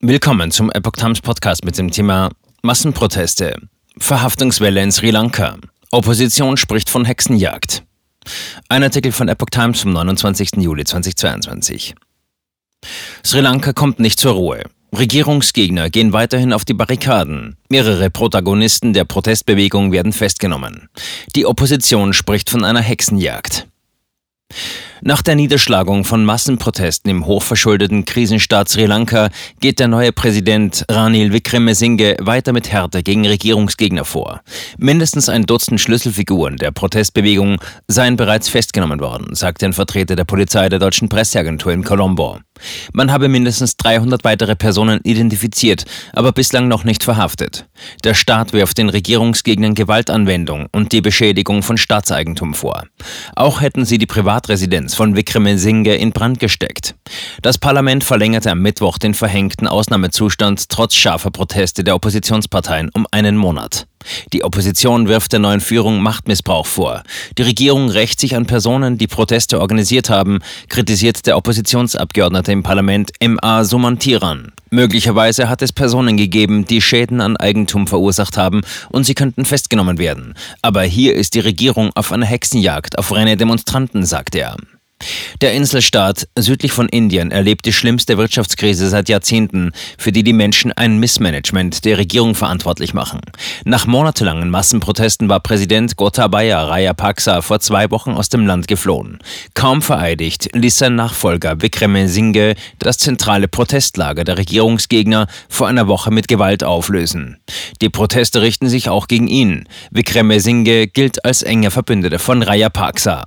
Willkommen zum Epoch Times Podcast mit dem Thema Massenproteste. Verhaftungswelle in Sri Lanka. Opposition spricht von Hexenjagd. Ein Artikel von Epoch Times vom 29. Juli 2022. Sri Lanka kommt nicht zur Ruhe. Regierungsgegner gehen weiterhin auf die Barrikaden. Mehrere Protagonisten der Protestbewegung werden festgenommen. Die Opposition spricht von einer Hexenjagd. Nach der Niederschlagung von Massenprotesten im hochverschuldeten Krisenstaat Sri Lanka geht der neue Präsident Ranil Wickremesinghe weiter mit Härte gegen Regierungsgegner vor. Mindestens ein Dutzend Schlüsselfiguren der Protestbewegung seien bereits festgenommen worden, sagte ein Vertreter der Polizei der deutschen Presseagentur in Colombo. Man habe mindestens 300 weitere Personen identifiziert, aber bislang noch nicht verhaftet. Der Staat wirft den Regierungsgegnern Gewaltanwendung und die Beschädigung von Staatseigentum vor. Auch hätten sie die Privatresidenz Residenz von Wickremesinghe in Brand gesteckt. Das Parlament verlängerte am Mittwoch den verhängten Ausnahmezustand trotz scharfer Proteste der Oppositionsparteien um einen Monat. Die Opposition wirft der neuen Führung Machtmissbrauch vor. Die Regierung rächt sich an Personen, die Proteste organisiert haben, kritisiert der Oppositionsabgeordnete im Parlament M.A. Sumantiran. Möglicherweise hat es Personen gegeben, die Schäden an Eigentum verursacht haben und sie könnten festgenommen werden. Aber hier ist die Regierung auf einer Hexenjagd auf reine Demonstranten, sagt er. Der Inselstaat südlich von Indien erlebt die schlimmste Wirtschaftskrise seit Jahrzehnten, für die die Menschen ein Missmanagement der Regierung verantwortlich machen. Nach monatelangen Massenprotesten war Präsident Gotabaya Rajapaksa vor zwei Wochen aus dem Land geflohen. Kaum vereidigt ließ sein Nachfolger Wickremesinghe das zentrale Protestlager der Regierungsgegner vor einer Woche mit Gewalt auflösen. Die Proteste richten sich auch gegen ihn. Wickremesinghe gilt als enger Verbündeter von Rajapaksa.